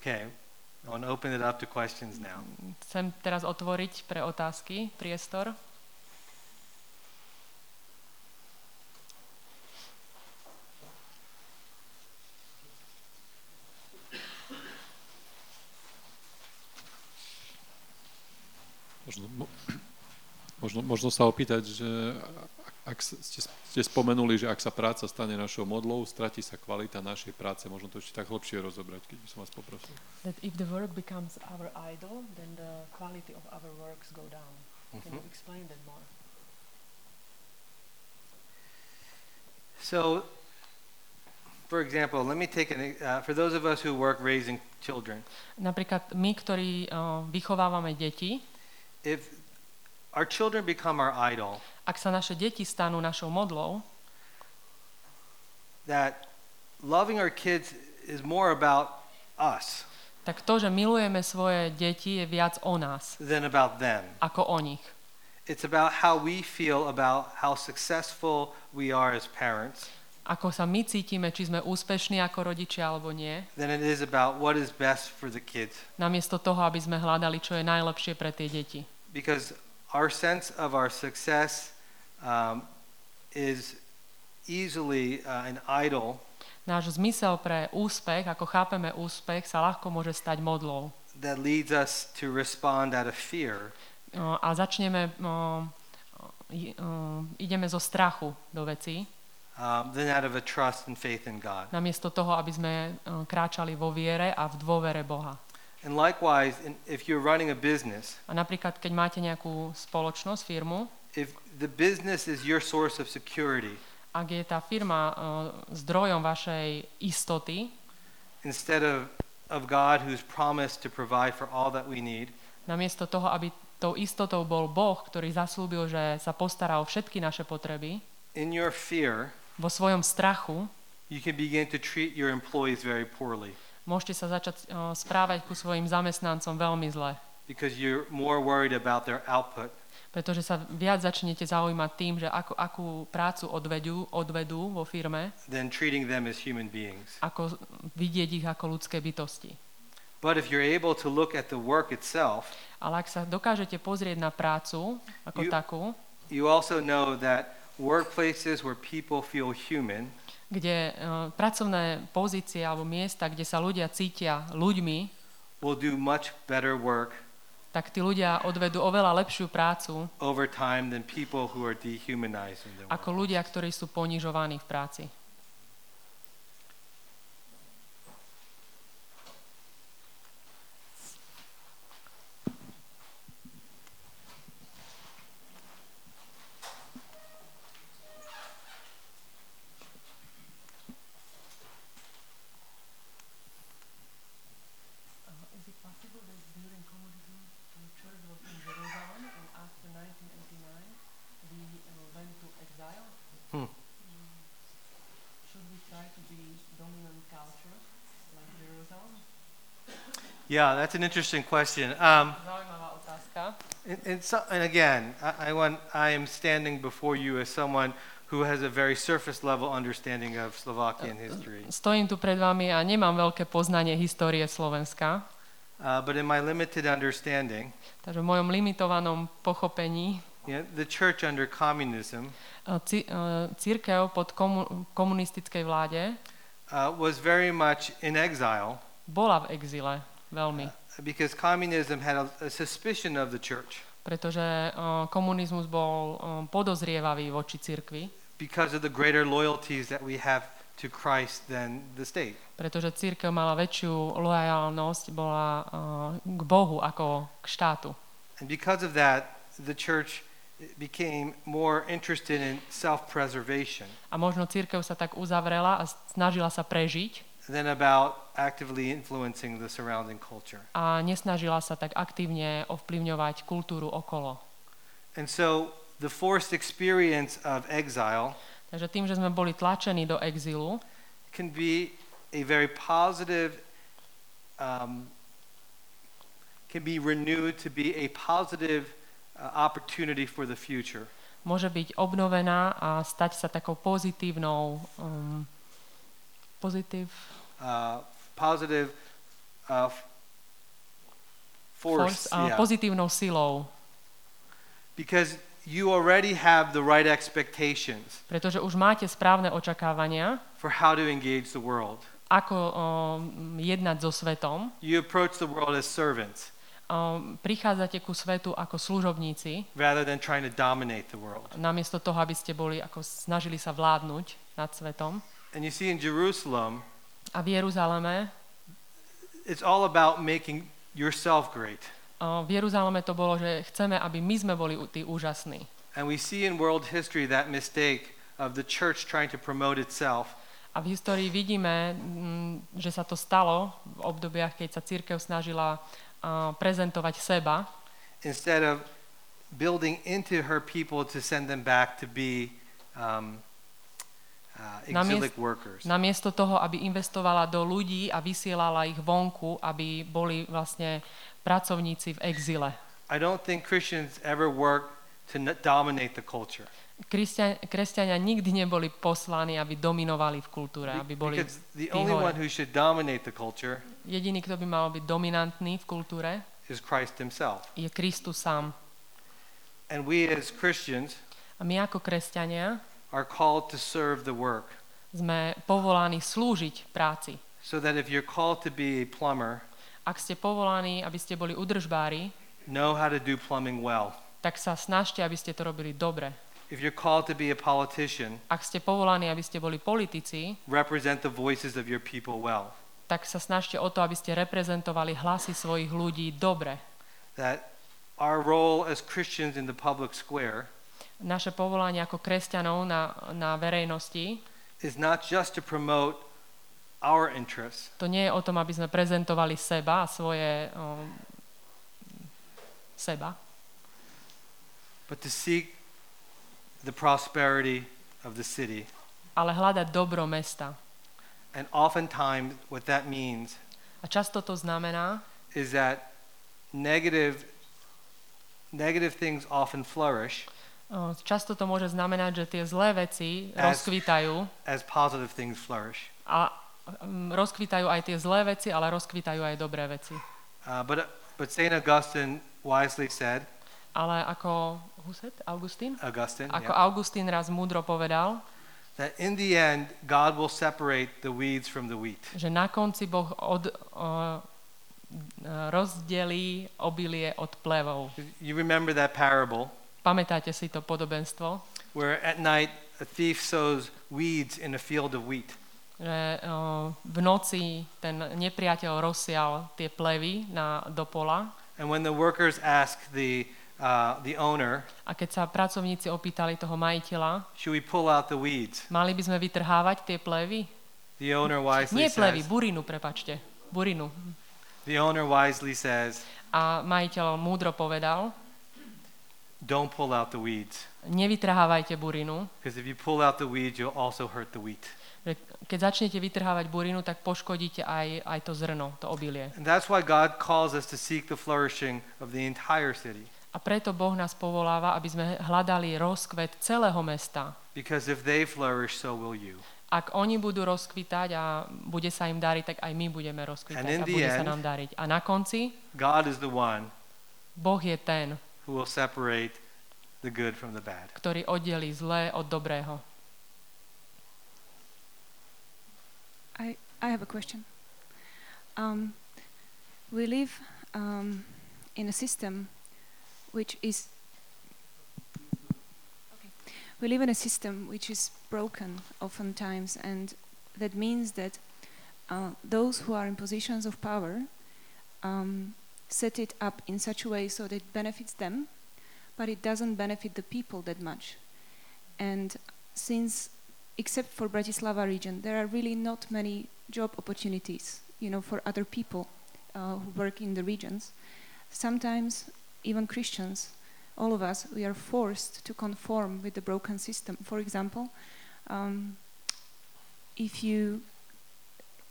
Okay. I want to open it up to questions now. Chcem teraz otvoriť pre otázky priestor. Možno, mo- možno, možno sa opýtať, že ak ste, ste spomenuli, že ak sa práca stane našou modlou, stratí sa kvalita našej práce. Možno to ešte tak hlbšie rozobrať, keď by som vás poprosil. That if the work becomes our idol, then the quality of our works go down. Can you explain that more? So, for example, let me take an, uh, for those of us who work raising children, Napríklad my, ktorí uh, vychovávame deti, if our children become our idol, ak sa naše deti stanú našou modlou, that loving our kids is more about us tak to, že milujeme svoje deti, je viac o nás, than about them. ako o nich. It's about how we feel about how successful we are as parents Ako sa my cítime, či sme úspešní ako rodičia alebo nie, than it is about what is best for the kids. namiesto toho, aby sme hľadali, čo je najlepšie pre tie deti. Because our sense of our success um, is easily uh, an idol Náš zmysel pre úspech, ako chápeme úspech, sa ľahko môže stať modlou. that leads us to respond out of fear O, A začneme, o, ideme zo strachu do vecí, um, than out of a trust and faith in God. namiesto toho, aby sme kráčali vo viere a v dôvere Boha. And likewise, if you're running a business, A napríklad, keď máte nejakú spoločnosť, firmu, if the business is your source of security, ak je tá firma o, zdrojom vašej istoty, instead of, of God who's promised to provide for all that we need, namiesto toho, aby tou istotou bol Boh, ktorý zaslúbil, že sa postará o všetky naše potreby, in your fear, vo svojom strachu you can begin to treat your employees very poorly môžete sa začať o, správať ku svojim zamestnancom veľmi zle, because you're more worried about their output pretože sa viac začnete zaujímať tým, že ako, akú prácu odvedú, odvedú vo firme, than treating them as human beings. ako vidieť ich ako ľudské bytosti. But if you're able to look at the work itself, Ale ak sa dokážete pozrieť na prácu ako You- takú, you also know that workplaces where people feel human kde uh, pracovné pozície alebo miesta, kde sa ľudia cítia ľuďmi, will do much better work tak tí ľudia odvedú oveľa lepšiu prácu over time than people who are dehumanized in ako ľudia, ktorí sú ponižovaní v práci. Is it possible that during communism the church was in Jerusalem and after 1989 we uh, went to exile? Hmm. Mm. Should we try to be dominant culture like Jerusalem? Yeah, that's an interesting question. Um, Zaujímavá otázka. and, and, so, and again, I, I, want, I am standing before you as someone who has a very surface level understanding of Slovakian history. Stojím tu pred vami a nemám veľké poznanie histórie Slovenska, Uh, but in my limited understanding, takže v mojom limitovanom pochopení know, the church under communism uh, ci, uh, církev pod komu, komunistickej vláde uh, was very much in exile bola v exile veľmi, because communism had a, a suspicion of the church. Pretože uh, komunizmus bol um, podozrievavý voči cirkvi, because of the greater loyalties that we have to Christ than the state. pretože církev mala väčšiu lojalnosť, bola uh, k Bohu ako k štátu. And because of that, the church became more interested in self-preservation. A možno církev sa tak uzavrela a snažila sa prežiť than about actively influencing the surrounding culture. a nesnažila sa tak aktívne ovplyvňovať kultúru okolo. And so the forced experience of exile Takže tým, že sme boli tlačení do exilu, can be a very positive, um, can be renewed to be a positive uh, opportunity for the future. môže byť obnovená a stať sa takou pozitívnou um, pozitív, Uh, positive uh, force, force, a yeah. pozitívnou silou. because you already have the right expectations Pretože už máte správne očakávania, for how to engage the world. ako um, jednať so svetom. You approach the world as servants Um, prichádzate ku svetu ako služobníci, rather than trying to dominate the world. namiesto toho, aby ste boli ako snažili sa vládnuť nad svetom. And you see in Jerusalem, A v Jeruzaleme, it's all about making yourself great. uh, v Jeruzaleme to bolo, že chceme, aby my sme boli tí úžasní. And we see in world history that mistake of the church trying to promote itself A v histórii vidíme, mm, že sa to stalo v obdobiach, keď sa církev snažila uh, prezentovať seba, instead of building into her people to send them back to be um, exilic workers. namiesto toho, aby investovala do ľudí a vysielala ich vonku, aby boli vlastne pracovníci v exile. I don't think Christians ever work to dominate the culture. Kresťania, kresťania nikdy neboli poslaní, aby dominovali v kultúre, aby boli the only one who should dominate the culture Jediný, kto by mal byť dominantný v kultúre, is Christ himself. je Kristus sám. And we as Christians A my ako kresťania are called to serve the work. sme povolaní slúžiť práci. So that if you're called to be a plumber, Ak ste povolaní, aby ste boli udržbári, know how to do plumbing well. tak sa snažte, aby ste to robili dobre. If you're called to be a politician, Ak ste povolaní, aby ste boli politici, represent the voices of your people well. tak sa snažte o to, aby ste reprezentovali hlasy svojich ľudí dobre. That our role as Christians in the public square Naše povolanie ako kresťanov na, na verejnosti, is not just to promote our interests, to nie je o tom, aby sme prezentovali seba a svoje um, seba, but to seek the prosperity of the city. ale hľadať dobro mesta. And oftentimes, what that means A často to znamená, is that negative, negative things often flourish často to môže znamenať, že tie zlé veci As- rozkvitajú as positive things flourish. a um, rozkvitajú aj tie zlé veci, ale rozkvitajú aj dobré veci. Uh, but, but St. Augustine wisely said, Ale ako said? Augustín? Augustine, Ako yeah, Augustín raz múdro povedal, that in the end, God will separate the weeds from the wheat. že na konci Boh od, uh, rozdelí obilie od plevov. You remember that parable Pamätáte si to podobenstvo? where at night a thief sows weeds in a field of wheat. Že uh, v noci ten nepriateľ rozsial tie plevy na, do pola And when the workers ask the, uh, the owner, a keď sa pracovníci opýtali toho majiteľa, should we pull out the weeds? mali by sme vytrhávať tie plevy? The owner wisely Nie plevy, says, burinu, prepačte. Burinu. the owner wisely says, A majiteľ múdro povedal, don't pull out the weeds. nevytrhávajte burinu, Because if you pull out the weeds, you'll also hurt the wheat. keď začnete vytrhávať burinu, tak poškodíte aj, aj to zrno, to obilie. And that's why God calls us to seek the flourishing of the entire city. A preto Boh nás povoláva, aby sme hľadali rozkvet celého mesta. Because if they flourish, so will you. Ak oni budú rozkvitať a bude sa im dariť, tak aj my budeme rozkvitať a bude sa nám dariť. A na konci God is the one Boh je ten, who will separate the good from the bad. ktorý oddelí zlé od dobrého. I, I have a question. Um, we live um, in a system which is. Okay. We live in a system which is broken oftentimes, and that means that uh, those who are in positions of power um, set it up in such a way so that it benefits them, but it doesn't benefit the people that much. And since except for Bratislava region, there are really not many job opportunities, you know, for other people uh, who work in the regions. Sometimes even Christians, all of us, we are forced to conform with the broken system. For example, um, if you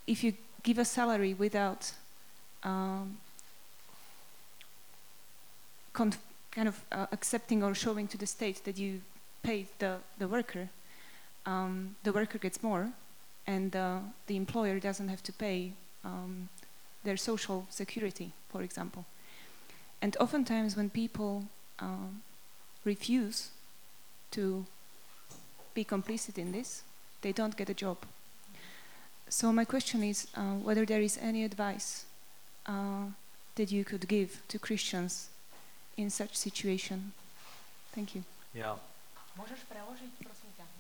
if you give a salary without um, kind of uh, accepting or showing to the state that you paid the, the worker, um, the worker gets more, and uh, the employer doesn't have to pay um, their social security, for example. And oftentimes, when people uh, refuse to be complicit in this, they don't get a job. So my question is uh, whether there is any advice uh, that you could give to Christians in such situation. Thank you. Yeah. Môžeš preložiť, prosím ťa?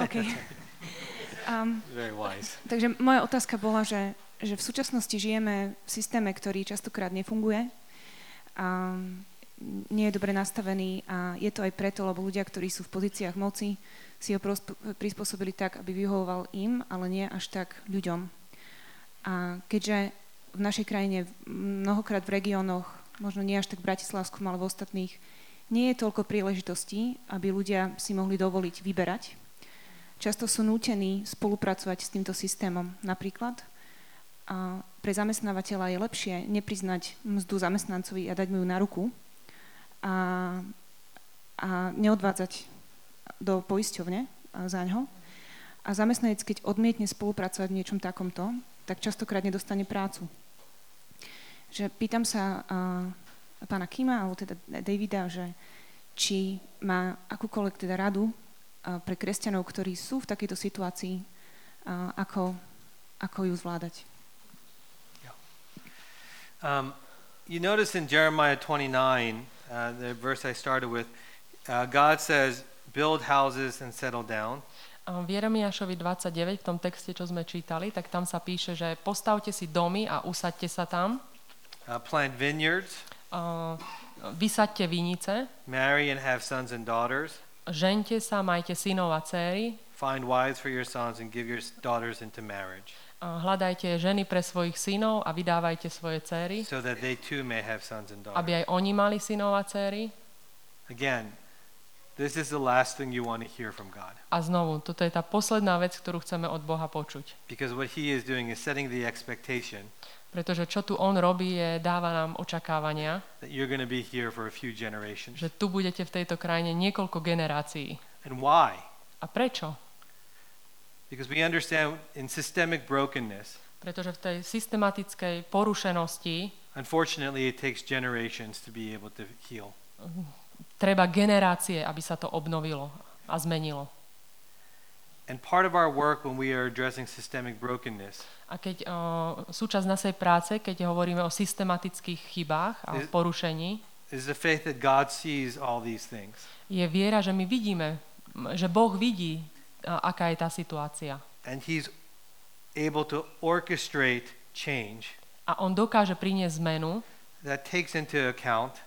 Okay. Um, Very wise. takže moja otázka bola, že, že v súčasnosti žijeme v systéme, ktorý častokrát nefunguje a nie je dobre nastavený a je to aj preto, lebo ľudia, ktorí sú v pozíciách moci, si ho prosp- prispôsobili tak, aby vyhovoval im, ale nie až tak ľuďom. A keďže v našej krajine mnohokrát v regiónoch, možno nie až tak v Bratislavskom, ale v ostatných, nie je toľko príležitostí, aby ľudia si mohli dovoliť vyberať. Často sú nútení spolupracovať s týmto systémom. Napríklad a pre zamestnávateľa je lepšie nepriznať mzdu zamestnancovi a dať mu ju na ruku a, a neodvádzať do poisťovne za ňo. A zamestnanec, keď odmietne spolupracovať v niečom takomto, tak častokrát nedostane prácu. Že pýtam sa a, pána Kima, alebo teda Davida, že či má akúkoľvek teda radu a, pre kresťanov, ktorí sú v takejto situácii, a, ako, ako ju zvládať. Um, you notice in Jeremiah 29, uh, the verse I started with, uh, God says, build houses and settle down. V Jeremiášovi 29, v tom texte, čo sme čítali, tak tam sa píše, že postavte si domy a usaďte sa tam, uh, plant vineyards, uh, vysaďte vinice, marry and have sons and daughters, žente sa, majte synov a céry, find wives for your sons and give your daughters into marriage, uh, hľadajte ženy pre svojich synov a vydávajte svoje céry, so that they too may have sons and daughters. aby aj oni mali synov a céry. Again, this is the last thing you want to hear from God. A znovu, toto je tá posledná vec, ktorú chceme od Boha počuť. Because what he is doing is setting the expectation Pretože čo tu on robí, je dáva nám očakávania, že tu budete v tejto krajine niekoľko generácií. And why? A prečo? Because we understand in systemic brokenness, Pretože v tej systematickej porušenosti unfortunately, it takes generations to be able to heal. treba generácie, aby sa to obnovilo a zmenilo. And part of our work when we are addressing systemic brokenness A keď uh, súčasť našej práce, keď hovoríme o systematických chybách a porušení, is the faith that God sees all these things. je viera, že my vidíme, že Boh vidí, aká je tá situácia. And He's able to orchestrate change A on dokáže priniesť zmenu, that takes into account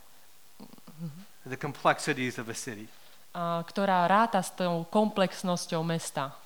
the complexities of a city. Ktorá ráta s tou komplexnosťou mesta.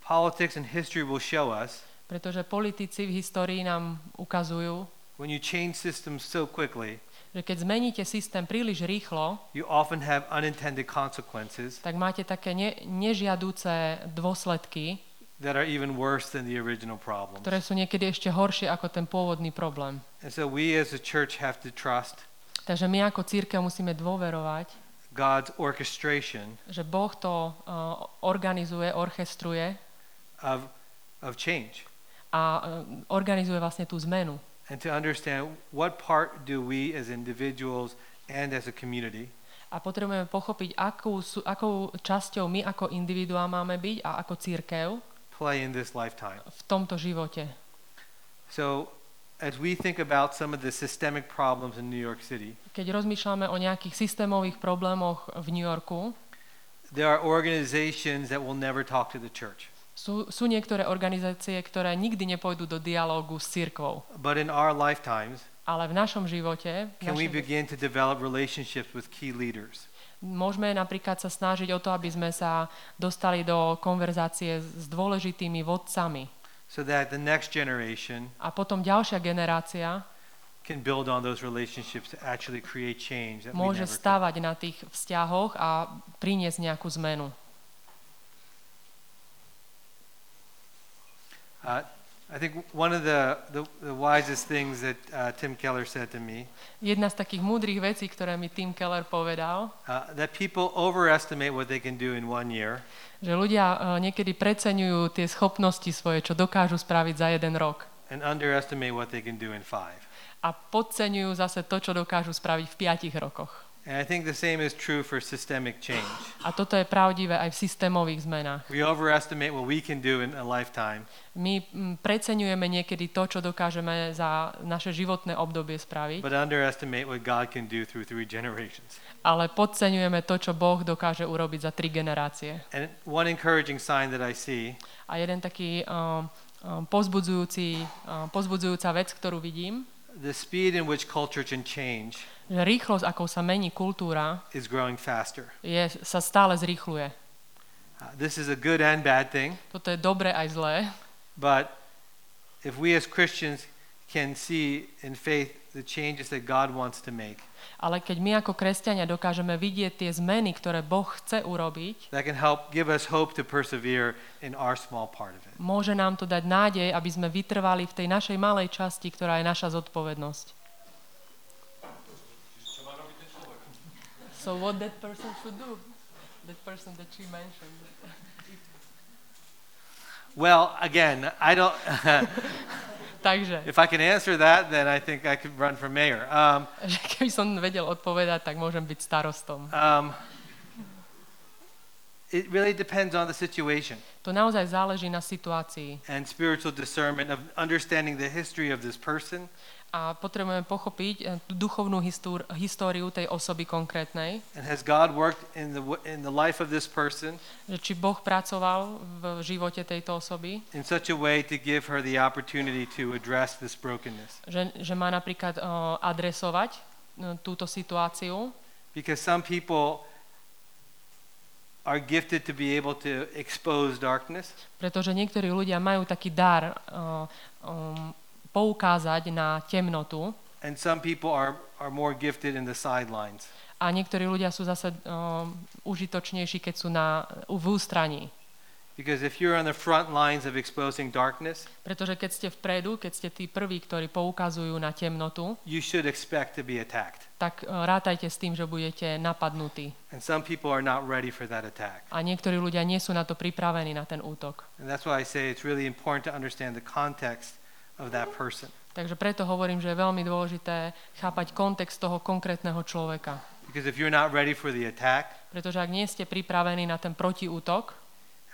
Politics and history will show us Pretože politici v histórii nám ukazujú, when you change systems so quickly, že keď zmeníte systém príliš rýchlo, you often have unintended consequences tak máte také ne, nežiadúce dôsledky, that are even worse than the original problems. ktoré sú niekedy ešte horšie ako ten pôvodný problém. And so we as a church have to trust Takže my ako církev musíme dôverovať, God's orchestration že Boh to uh, organizuje, orchestruje of, of change a uh, organizuje vlastne tú zmenu. and to understand what part do we as individuals and as a community A potrebujeme pochopiť, akú, akou časťou my ako individuá máme byť a ako církev play in this lifetime. v tomto živote. So as we think about some of the systemic problems in New York City, Keď rozmýšľame o nejakých systémových problémoch v New Yorku, there are organizations that will never talk to the church. sú, sú niektoré organizácie, ktoré nikdy nepôjdu do dialógu s církvou. But in our lifetimes, Ale v našom živote can we našej, begin to develop relationships with key leaders? môžeme napríklad sa snažiť o to, aby sme sa dostali do konverzácie s dôležitými vodcami. So that the next generation A potom ďalšia generácia can build on those relationships to actually create change that môže stávať na tých vzťahoch a priniesť nejakú zmenu. Uh, I think one of the, the, the wisest things that uh, Tim Keller said to me, Jedna z takých múdrych vecí, ktoré mi Tim Keller povedal, uh, that people overestimate what they can do in one year, že ľudia eh, niekedy preceňujú tie schopnosti svoje, čo dokážu spraviť za jeden rok. and underestimate what they can do in five. a podceňujú zase to, čo dokážu spraviť v 5 rokoch. And I think the same is true for systemic change. A toto je pravdivé aj v systémových zmenách. We overestimate what we can do in a lifetime, My mm, preceňujeme niekedy to, čo dokážeme za naše životné obdobie spraviť, but underestimate what God can do through three generations. ale podceňujeme to, čo Boh dokáže urobiť za tri generácie. And one encouraging sign that I see A jeden taký um, um, pozbudzujúci, um, pozbudzujúca vec, ktorú vidím, the speed in which culture can change rýchlosť, akou sa mení kultúra, is growing faster. je, sa stále zrýchluje. Uh, this is a good and bad thing, Toto je dobré aj zlé, but if we as Christians can see in faith the changes that God wants to make, ale keď my ako kresťania dokážeme vidieť tie zmeny, ktoré Boh chce urobiť, that can help give us hope to persevere in our small part of it. môže nám to dať nádej, aby sme vytrvali v tej našej malej časti, ktorá je naša zodpovednosť. So what that person should do? That person that she mentioned. Well, again, I don't. Takže, if I can answer that, then I think I could run for mayor. Um, že keby som vedel odpovedať, tak môžem byť starostom. um, it really depends on the situation. To naozaj záleží na situácii. and spiritual discernment of understanding the history of this person. A potrebujeme pochopiť eh, duchovnú histór- históriu tej osoby konkrétnej, and has God worked in the in the life of this person? Že či Boh pracoval v živote tejto osoby, in such a way to give her the opportunity to address this brokenness. že, že má napríklad eh, adresovať eh, túto situáciu, Because some people are gifted to be able to expose darkness, pretože niektorí ľudia majú taký dar uh, um, poukázať na temnotu and some people are, are more gifted in the sidelines. a niektorí ľudia sú zase um, užitočnejší, keď sú na, v ústraní. Because if you're on the front lines of exposing darkness, Pretože keď ste vpredu, keď ste tí prví, ktorí poukazujú na temnotu, you should expect to be attacked. tak uh, rátajte s tým, že budete napadnutí. And some people are not ready for that attack. A niektorí ľudia nie sú na to pripravení, na ten útok. And that's why I say it's really important to understand the context of that person. Takže preto hovorím, že je veľmi dôležité chápať kontext toho konkrétneho človeka. Because if you're not ready for the attack, Pretože ak nie ste pripravení na ten protiútok,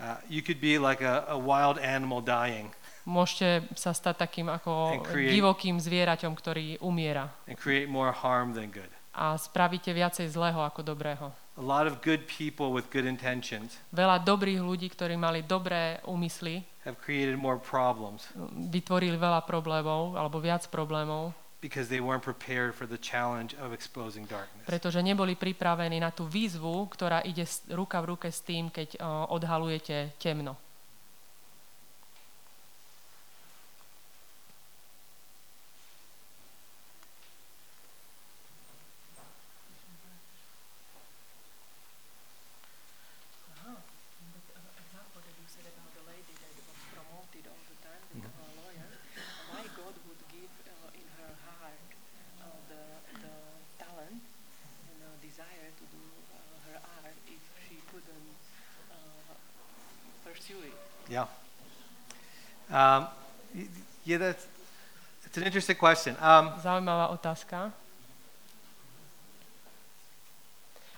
uh, you could be like a, a wild animal dying môžete sa stať takým ako create- divokým zvieraťom, ktorý umiera. and create more harm than good. A spravíte viacej zlého ako dobrého. A lot of good people with good intentions Veľa dobrých ľudí, ktorí mali dobré úmysly, have created more problems vytvorili veľa problémov, alebo viac problémov, because they weren't prepared for the challenge of exposing darkness. pretože neboli pripravení na tú výzvu, ktorá ide ruka v ruke s tým, keď o, odhalujete temno. Um, yeah, that's it's an interesting question. Um, Zaujímavá otázka.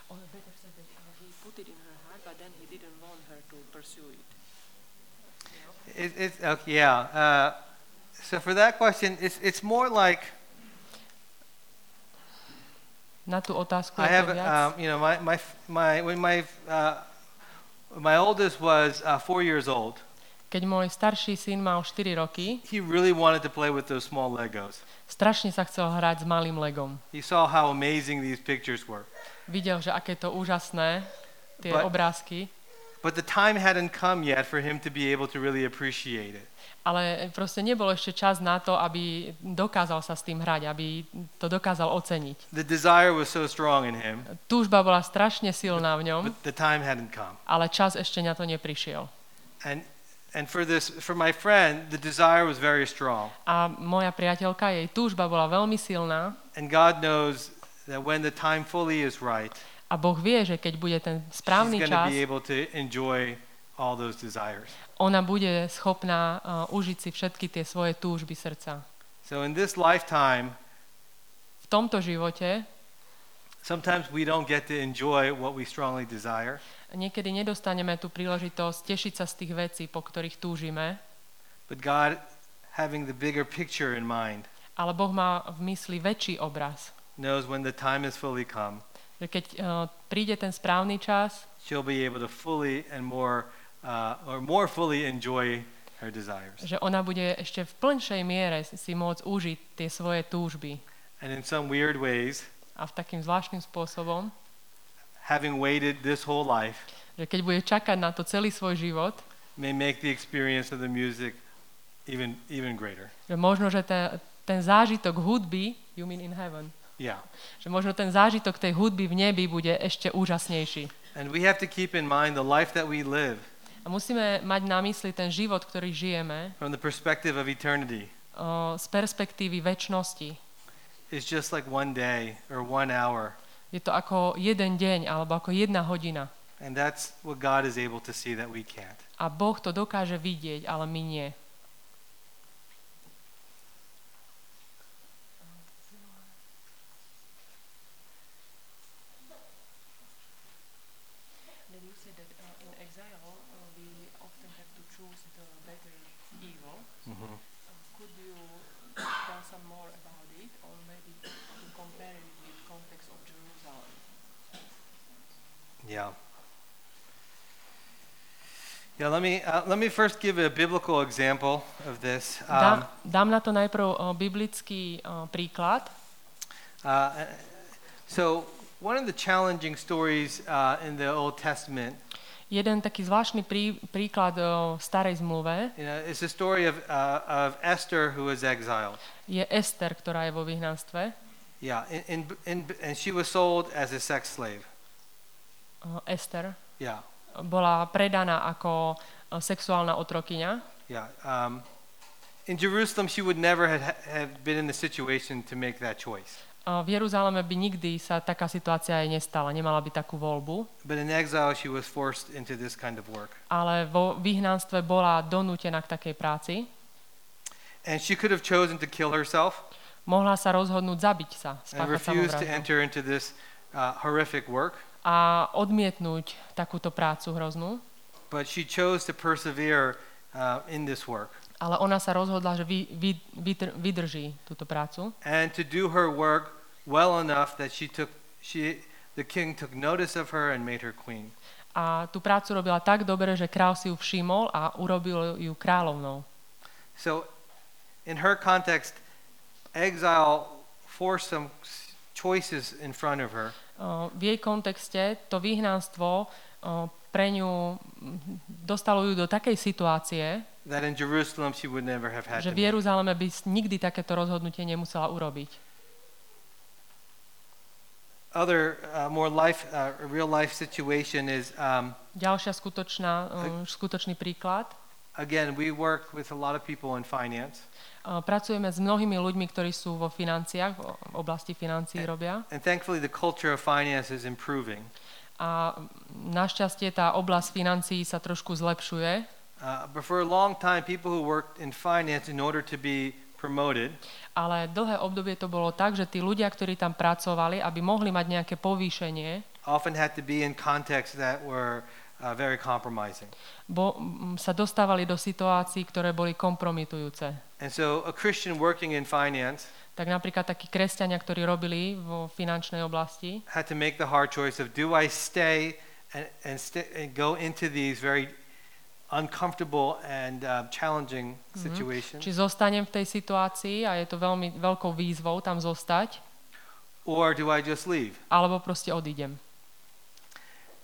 Better said that he put it in her heart, but then he didn't want her to pursue it. okay, yeah. Uh, so for that question, it's it's more like Na tú otázku I have, um, you know, my my my when my uh, my oldest was uh, four years old. Keď môj starší syn mal 4 roky, He really wanted to play with those small Legos. strašne sa chcel hrať s malým legom. He saw how amazing these pictures were, Videl, že aké to úžasné, tie But- obrázky, but the time hadn't come yet for him to be able to really appreciate it. ale proste nebol ešte čas na to, aby dokázal sa s tým hrať, aby to dokázal oceniť. The desire was so strong in him, Túžba bola strašne silná v ňom, but the time hadn't come. ale čas ešte na to neprišiel. And and for this for my friend, the desire was very strong. A moja priateľka, jej túžba bola veľmi silná And God knows that when the time fully is right, a Boh vie, že keď bude ten správny čas, be able to enjoy all those desires. Ona bude schopná uh, užiť si všetky tie svoje túžby srdca. So in this lifetime, V tomto živote sometimes we don't get to enjoy what we strongly desire. niekedy nedostaneme tú príležitosť tešiť sa z tých vecí, po ktorých túžime, But God, having the bigger picture in mind, ale Boh má v mysli väčší obraz. knows when the time is fully come, Že keď uh, príde ten správny čas, she'll be able to fully and more, uh, or more fully enjoy her desires. že ona bude ešte v plnšej miere si môcť užiť tie svoje túžby. And in some weird ways, A v takým zvláštnym spôsobom, having waited this whole life že keď bude čakať na to celý svoj život, may make the experience of the music even, even greater. že možno, že ten, ten zážitok hudby, you mean in heaven, Yeah. že možno ten zážitok tej hudby v nebi bude ešte úžasnejší. And we have to keep in mind the life that we live A musíme mať na mysli ten život, ktorý žijeme, from the perspective of eternity o, z perspektívy väčšnosti. Is just like one day or one hour. Je to ako jeden deň alebo ako jedna hodina. And that's what God is able to see that we can't. A Boh to dokáže vidieť, ale my nie. Then you said that uh, in exile uh, we often have to choose the better evil. Mhm. Uh, could you tell some more about it, or maybe to compare it with context of Jerusalem? Yeah. Yeah, let me, uh, let me first give a biblical example of this. Um, Dám, dám na to najprv uh, biblický uh, príklad. uh, so, one of the challenging stories uh, in the Old Testament Jeden taký zvláštny prí, príklad uh, v starej zmluve you know, is the story of, uh, of Esther who was exiled. je Ester, ktorá je vo vyhnanstve. Yeah, in, in, in, and she was sold as a sex slave. Uh, Ester Yeah, bola predaná ako uh, sexuálna otrokyňa. yeah. Um, in Jerusalem, she would never have, have been in the situation to make that choice. Uh, v Jeruzaleme by nikdy sa taká situácia aj nestala, nemala by takú voľbu, But in exile, she was forced into this kind of work. ale vo vyhnanstve bola donútená k takej práci. And she could have chosen to kill herself Mohla sa rozhodnúť zabiť sa, and spáchať refuse to samovraždu enter into this uh, horrific work. A odmietnúť takúto prácu hroznú. But she chose to persevere uh, in this work Ale ona sa rozhodla, že vy, vy, vydr, vydrží túto prácu and to do her work well enough that she took she the king took notice of her and made her queen. a tú prácu robila tak dobre, že král si ju všimol a urobil ju kráľovnou. So, in her context, exile forced some choices in front of her, V jej kontexte to vyhnanstvo pre ňu dostalo ju do takej situácie, that in Jerusalem she would never have had že v. Jeruzaleme by nikdy takéto rozhodnutie nemusela urobiť. Other uh, more life, uh, real life situation is um, Ďalšia skutočná, o, skutočný príklad. again we work with a lot of people in finance, Pracujeme s mnohými ľuďmi, ktorí sú vo financiách, v oblasti financií robia. and thankfully the culture of finance is improving. A našťastie tá oblasť financií sa trošku zlepšuje, Uh, but for a long time, people who worked in finance, in order to be promoted, ale dlhé obdobie to bolo tak, že tí ľudia, ktorí tam pracovali, aby mohli mať nejaké povýšenie, often had to be in contexts that were uh, very compromising. bo, m, sa dostávali do situácií, ktoré boli kompromitujúce. And so, a Christian working in finance Tak napríklad takí kresťania, ktorí robili vo finančnej oblasti, had to make the hard choice of do I stay and, and, sta and go into these very uncomfortable and uh, challenging situations, či zostanem v tej situácii a je to veľmi veľkou výzvou tam zostať, or do I just leave? alebo proste odídem.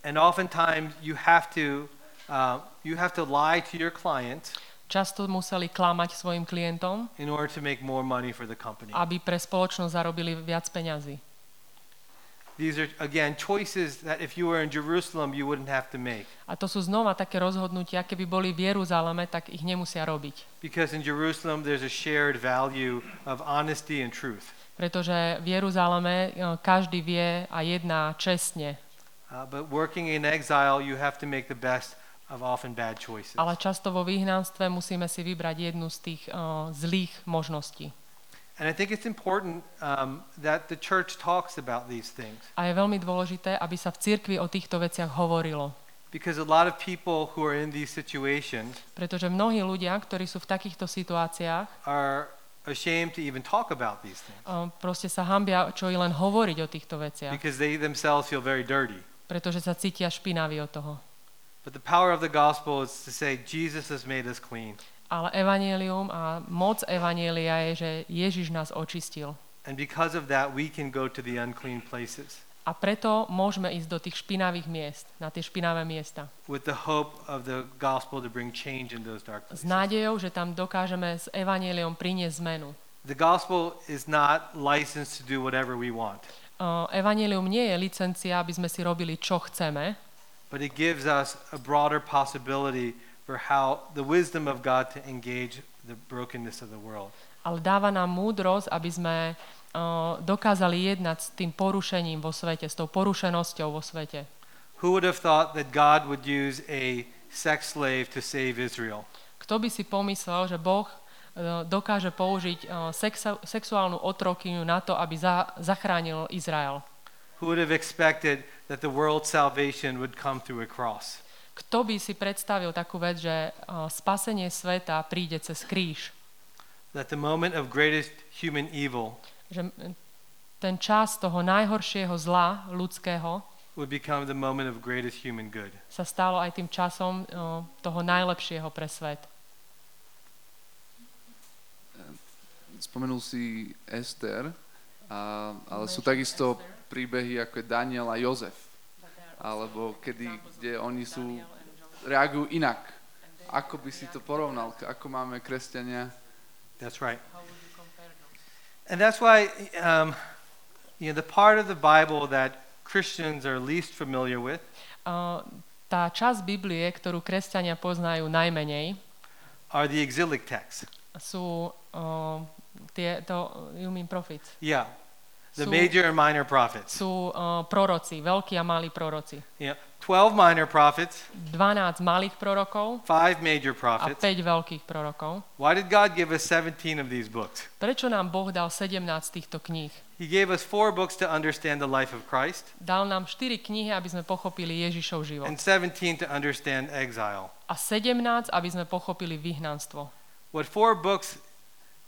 And oftentimes, you have to uh, you have to lie to your client Často museli klamať svojim klientom, in order to make more money for the company. aby pre spoločnosť zarobili viac peňazí. These are again choices that if you were in Jerusalem, you wouldn't have to make. A to sú znova také rozhodnutia, keby boli v Jeruzaleme, tak ich nemusia robiť. Because in Jerusalem, there's a shared value of honesty and truth. Pretože v Jeruzaleme e, každý vie a jedná čestne. Uh, but working in exile, you have to make the best of often bad choices. Ale často vo vyhnanstve musíme si vybrať jednu z tých uh, zlých možností. And I think it's important um, that the church talks about these things A je veľmi dôležité, aby sa v cirkvi o týchto veciach hovorilo. because a lot of people who are in these situations Pretože mnohí ľudia, ktorí sú v takýchto situáciách, are ashamed to even talk about these things uh, proste sa hambia čo i len hovoriť o týchto veciach. because they themselves feel very dirty. Pretože sa cítia špinaví od toho. But the power of the gospel is to say Jesus has made us clean. Ale evanielium a moc evanielia je, že Ježiš nás očistil. And because of that, we can go to the unclean places A preto môžeme ísť do tých špinavých miest, na tie špinavé miesta. with the hope of the gospel to bring change in those dark S places. nádejou, že tam dokážeme s evanieliom priniesť zmenu. The gospel is not licensed to do whatever we want, Evanielium nie je licencia, aby sme si robili, čo chceme, but it gives us a broader possibility for how the wisdom of God to engage the brokenness of the world. ale dáva nám múdrosť, aby sme uh, dokázali jednať s tým porušením vo svete, s tou porušenosťou vo svete. Who would have thought that God would use a sex slave to save Israel? Kto by si pomyslel, že Boh dokáže použiť uh, sexa- sexuálnu otrokyňu na to, aby za- zachránil Izrael? Who would have expected that the world's salvation would come through a cross? Kto by si predstavil takú vec, že uh, spasenie sveta príde cez kríž? That the moment of greatest human evil Že ten čas toho najhoršieho zla ľudského would become the moment of greatest human good. sa stalo aj tým časom toho najlepšieho pre svet. Spomenul si Ester, a, ale sú takisto príbehy ako je Daniel a Jozef, alebo kedy, kde oni sú, reagujú inak. Ako by si to porovnal? Ako máme kresťania? That's right. And that's why, um, you know, the part of the Bible that Christians are least familiar with Uh, tá časť Biblie, ktorú kresťania poznajú najmenej, are the exilic texts. sú uh, tie, to, you mean prophets, Yeah, the Sú- major and minor prophets. sú uh, proroci, veľkí a malí proroci. Yeah, 12 minor prophets, 12 malých prorokov 5 major a prophets. 5 veľkých prorokov. Why did God give us 17 of these books? Prečo nám Boh dal 17 týchto kníh? He gave us four books to understand the life of Christ Dal nám 4 knihy, aby sme pochopili Ježišov život. and 17 to understand exile. A 17, aby sme pochopili vyhnanstvo. What four books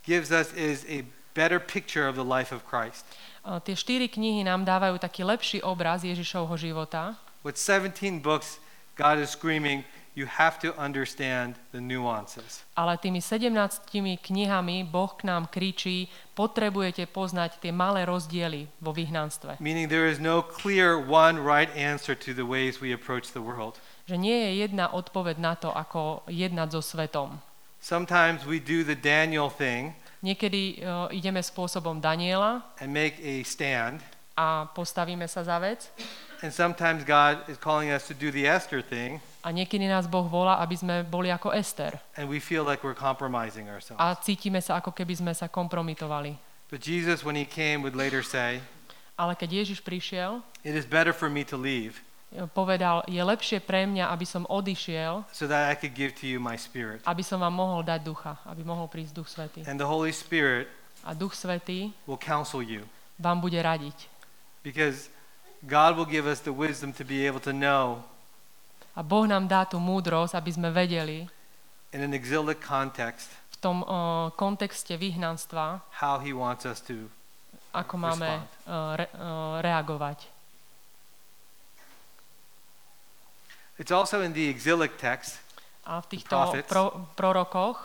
gives us is a better picture of the life of Christ. Tie 4 knihy nám dávajú taký lepší obraz Ježišovho života. With 17 books, God is screaming, you have to understand the nuances. Ale tými 17 knihami Boh k nám kričí, potrebujete poznať tie malé rozdiely vo vyhnanstve. Meaning there is no clear one right answer to the ways we approach the world. Že nie je jedna odpoveď na to, ako jednať so svetom. Sometimes we do the Daniel thing Niekedy uh, ideme spôsobom Daniela and make a stand, a postavíme sa za vec and sometimes God is calling us to do the Esther thing, a niekedy nás Boh volá, aby sme boli ako Ester and we feel like we're compromising ourselves. a cítime sa, ako keby sme sa kompromitovali. But Jesus, when he came, would later say, Ale keď Ježiš prišiel, It is better for me to leave povedal, je lepšie pre mňa, aby som odišiel, so that I could give to you my spirit. aby som vám mohol dať ducha, aby mohol prísť Duch Svetý. And the Holy Spirit A Duch Svetý will counsel you vám bude radiť. because God will give us the wisdom to be able to know A Boh nám dá tú múdrosť, aby sme vedeli in an exilic context v tom uh, kontexte vyhnanstva, how he wants us to. ako máme uh, re, uh, reagovať. It's also in the exilic text A v týchto prophets. pro, prorokoch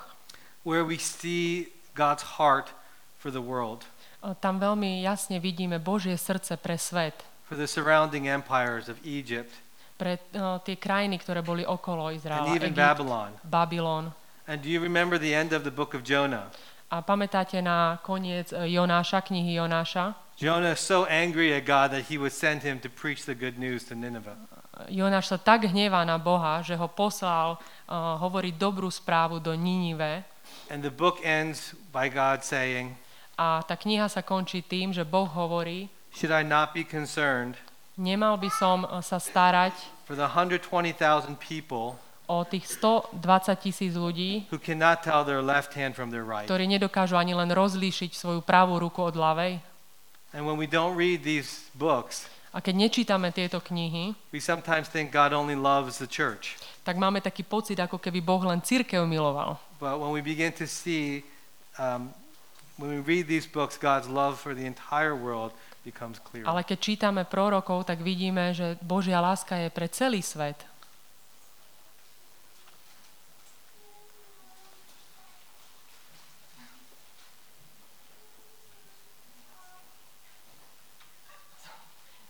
where we see God's heart for the world, uh, tam veľmi jasne vidíme Božie srdce pre svet, for the surrounding empires of Egypt pre uh, tie krajiny, ktoré boli okolo and even Egypt, Babylon. Babylon. And do you remember the end of the book of Jonah? A pamätáte na koniec uh, Jonáša, knihy Jonáša? Jonah is so angry at God that he would send him to preach the good news to Nineveh. Jonáš sa tak hnevá na Boha, že ho poslal uh, hovoriť dobrú správu do Ninive And the book ends by God saying, a tá kniha sa končí tým, že Boh hovorí, Should I not be concerned nemal by som uh, sa starať for the 120,000 people o tých 120 tisíc ľudí, right. ktorí nedokážu ani len rozlíšiť svoju pravú ruku od ľavej. And when we don't read these books, A keď nečítame tieto knihy, we sometimes think God only loves the church. tak máme taký pocit, ako keby Boh len církev miloval. But when we begin to see, um, when we read these books, God's love for the entire world becomes clear. Ale keď čítame prorokov, tak vidíme, že Božia láska je pre celý svet.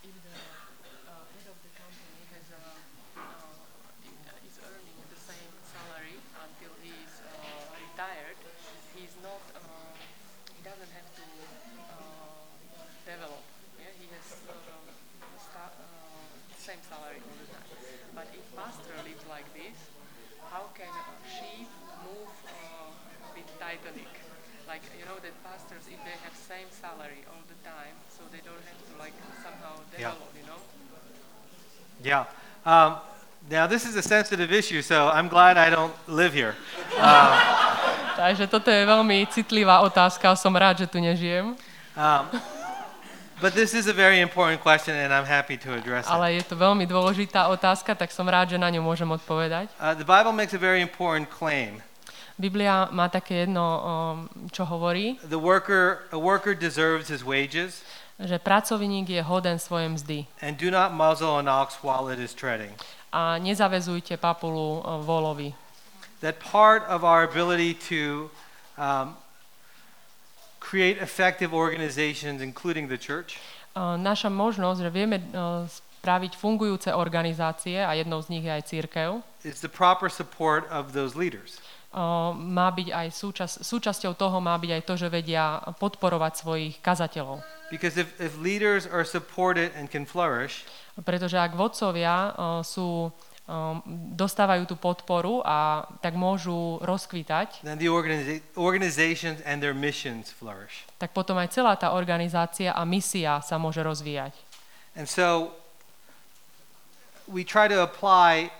If the uh, head of the company has a, uh, is earning the same salary until he is uh, retired, he's not, uh, he doesn't have to uh, develop. Yeah, he has uh, sta- uh, same salary all the time. But if pastor lives like this, how can a sheep move uh, with Titanic? Like you know that pastors, if they have same salary all the time, so they don't have to like somehow Yeah. develop, you know. Yeah. Um, now, this is a sensitive issue, so I'm glad I don't live here. Takže toto je veľmi citlivá otázka, som rád, že tu nežijem, Um, but this is a very important question, and I'm happy to address it. ale je to veľmi dôležitá otázka, tak som rád, že na ňu môžem odpovedať. Uh, the Bible makes a very important claim. Biblia má také jedno, um, čo hovorí, The worker, a worker deserves his wages, že pracovník je hoden svojej mzdy. and do not muzzle an ox while it is treading. A nezavezujte papulu uh, volovi. That part of our ability to um, create effective organizations, including the church, Uh, Naša možnosť, že vieme uh, spraviť fungujúce organizácie, a jednou z nich je aj církev, is the proper support of those leaders. Má byť aj súčas, súčasťou toho má byť aj to, že vedia podporovať svojich kazateľov. Because if, if leaders are supported and can flourish, Pretože ak vodcovia uh, sú, um, dostávajú tú podporu a tak môžu rozkvítať, then the organiza- organizations and their missions flourish. tak potom aj celá tá organizácia a misia sa môže rozvíjať. And so we try to apply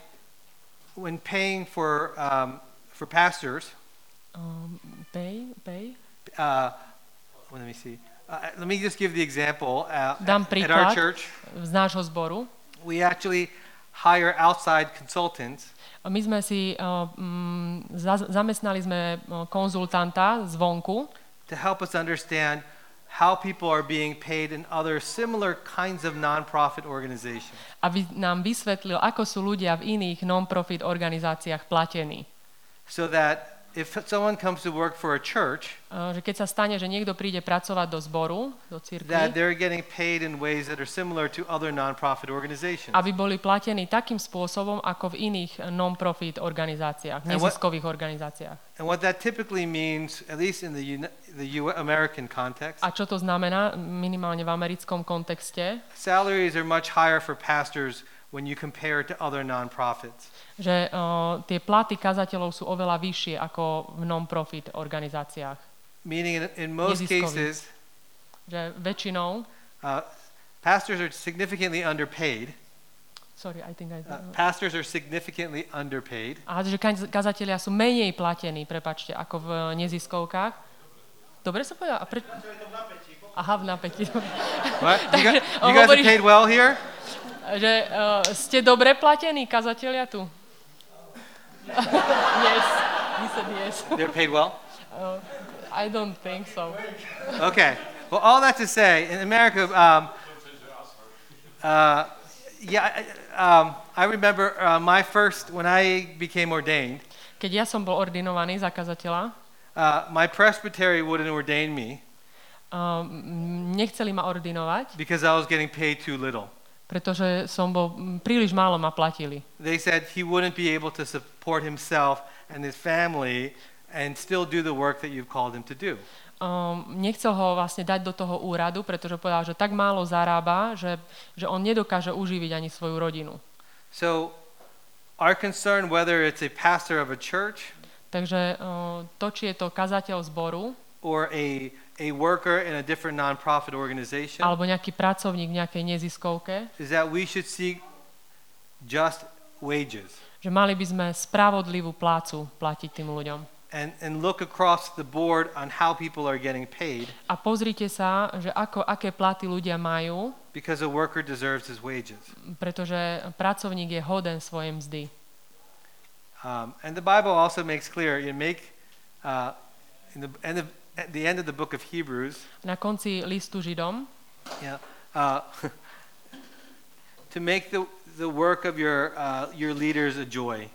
when paying for, um, for pastors, Um, pay, pay? uh, well, let me see. Uh, let me just give the example. Uh, Dám at our príklad. church, Z nášho zboru. we actually hire outside consultants My sme si, uh, mm, za, zamestnali sme uh, konzultanta zvonku, to help us understand how people are being paid in other similar kinds of nonprofit organizations. aby nám vysvetlil, ako sú ľudia v iných non-profit organizáciách platení. So that if someone comes to work for a church, Že keď sa stane, že niekto príde pracovať do zboru, do that cirkvi, they're getting paid in ways that are similar to other nonprofit organizations. aby boli platení takým spôsobom, ako v iných non-profit organizáciách, neziskových organizáciách. And what that typically means, at least in the, the American context, A čo to znamená minimálne v americkom kontexte? salaries are much higher for pastors when you compare it to other nonprofits. Že uh, tie platy kazateľov sú oveľa vyššie ako v non-profit organizáciách. Meaning, in, in most cases, Že väčšinou, uh, pastors are significantly underpaid. sorry, I think I... Uh, pastors are significantly underpaid. A že kaz- kazatelia sú menej platení, prepačte, ako v neziskovkách. Dobre som povedala? A pre... Aha, v napätí. What? You, on you guys are paid well here? Že uh, ste dobre platení, kazatelia tu? yes. He said yes. They're paid well? Uh, I don't think so. Okay. Well, all that to say, in America, um, uh, yeah, I- um, I remember uh, my first, when I became ordained, Keď ja som bol ordinovaný za kazateľa, uh, my presbytery wouldn't ordain me um, nechceli ma ordinovať, because I was getting paid too little. Pretože som bol, príliš málo ma platili. They said he wouldn't be able to support himself and his family and still do the work that you've called him to do. Um, nechcel ho vlastne dať do toho úradu, pretože povedal, že tak málo zarába, že, že on nedokáže uživiť ani svoju rodinu. So, our concern, whether it's a pastor of a church Takže uh, to, či je to kazateľ zboru, or a, a worker in a different nonprofit organization, alebo nejaký pracovník v nejakej neziskovke, is that we should seek just wages Že mali by sme spravodlivú plácu platiť tým ľuďom. and, and look across the board on how people are getting paid A pozrite sa, že ako, aké platy ľudia majú, because a worker deserves his wages. pretože pracovník je hoden svojej mzdy. Um, and the Bible also makes clear, you make, uh, in the end, of, at the end of the book of Hebrews, Na konci listu Židom yeah, uh, to make the, the work of your, uh, your leaders a joy.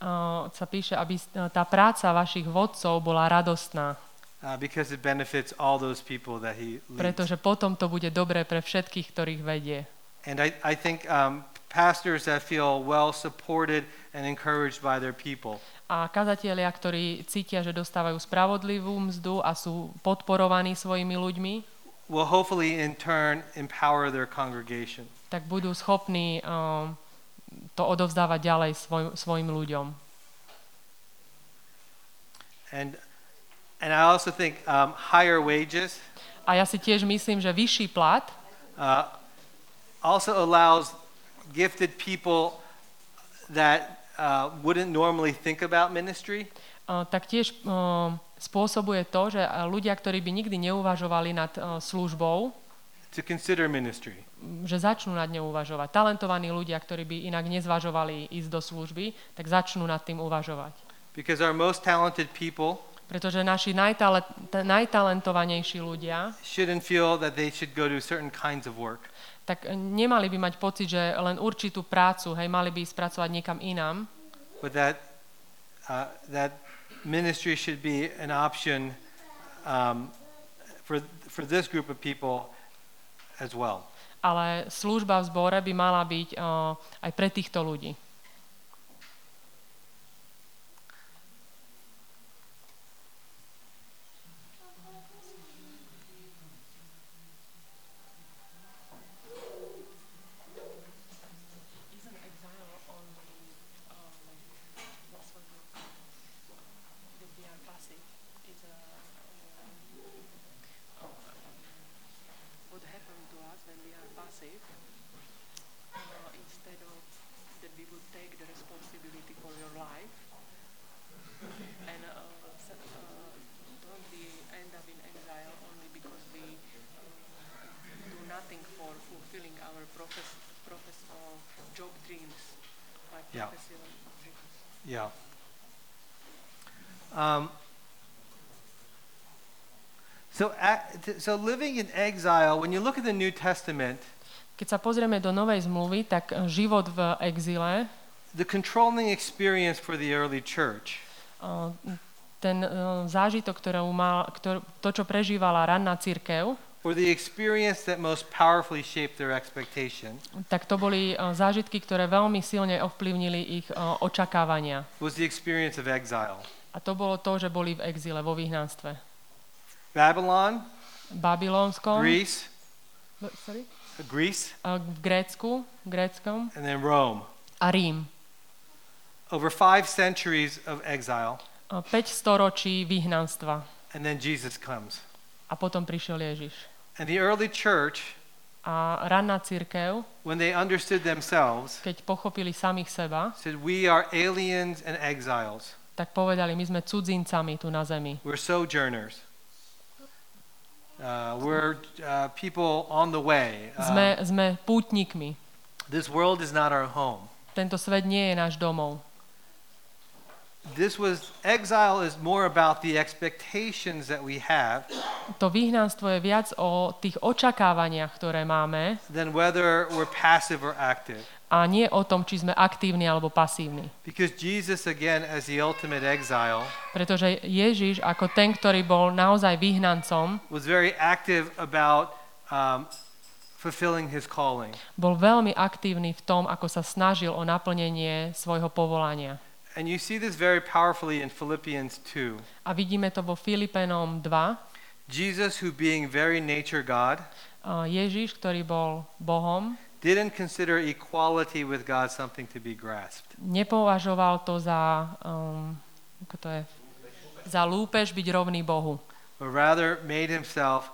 uh, sa píše, aby s- tá práca vašich vodcov bola radostná, Uh, because it benefits all those people that he leads. pretože potom to bude dobré pre všetkých, ktorých vedie. And I, I think um, pastors that feel well supported and encouraged by their people A kazatelia, ktorí cítia, že dostávajú spravodlivú mzdu a sú podporovaní svojimi ľuďmi, will hopefully in turn empower their congregation. tak budú schopní um, to odovzdávať ďalej svoj, svojim ľuďom. And, and I also think um, higher wages A ja si tiež myslím, že vyšší plat uh, also allows gifted people that uh, wouldn't normally think about ministry uh, tak tiež um, spôsobuje to, že uh, ľudia, ktorí by nikdy neuvažovali nad uh, službou, to consider ministry. že začnú nad ňou uvažovať. Talentovaní ľudia, ktorí by inak nezvažovali ísť do služby, tak začnú nad tým uvažovať. Because our most talented people Pretože naši najtale- najtalentovanejší ľudia, shouldn't feel that they should go do certain kinds of work. Tak uh, nemali by mať pocit, že len určitú prácu, hej, mali by spracovať niekam inám, but that uh, that ministry should be an option um, for for this group of people as well. ale služba v zbore by mala byť uh, aj pre týchto ľudí. Isn't exile only uh, like what's what that we are passive? Is a uh, what happened to us when we are passive? Uh, instead of that we would take the responsibility for your life, and uh, so, uh, don't we end up in exile only because we uh, do nothing for fulfilling our profess, professional job dreams, like Yeah. professional dreams? Yeah. Um, so, a- t- so living in exile. When you look at the New Testament, Keď sa pozrieme do Novej zmluvy, tak eh, život v exile, the controlling experience for the early church eh, ten eh, zážitok, ktorú mal, ktor, to, čo prežívala ranná církev, or the experience that most powerfully shaped their expectation tak to boli zážitky, ktoré veľmi silne ovplyvnili ich očakávania. was the experience of exile. A to bolo to, že boli v exile, vo vyhnanstve. Babylon, Babylonskom, Greece, sorry? Greece, v Grécku, gréckom and then Rome. a Rím. Over five centuries of exile, Eh, 5 storočí vyhnanstva. and then Jesus comes. A potom prišiel Ježiš. And the early church, A ranná církev, when they understood themselves, keď pochopili samých seba, said, We are aliens and exiles. tak povedali, my sme cudzincami tu na zemi. We're sojourners. Uh, we're uh, people on the way. Uh, Sme, sme pútnikmi. this world is not our home. Tento svet nie je náš domov. This was exile is more about the expectations that we have To vyhnanstvo je viac o tých očakávaniach, ktoré máme than whether we're passive or active. A nie o tom, či sme aktívni alebo pasívni. Because Jesus, again, as the ultimate exile, Pretože Ježiš ako ten, ktorý bol naozaj vyhnancom, was very active about um, fulfilling his calling. bol veľmi aktívny v tom, ako sa snažil o naplnenie svojho povolania. And you see this very powerfully in Philippians 2. A vidíme to vo Filipenom 2. Jesus, who being very nature God, A Ježiš, ktorý bol Bohom, didn't consider equality with God something to be grasped. nepovažoval to za, um, ako to je, za lúpež byť rovný Bohu, but rather made himself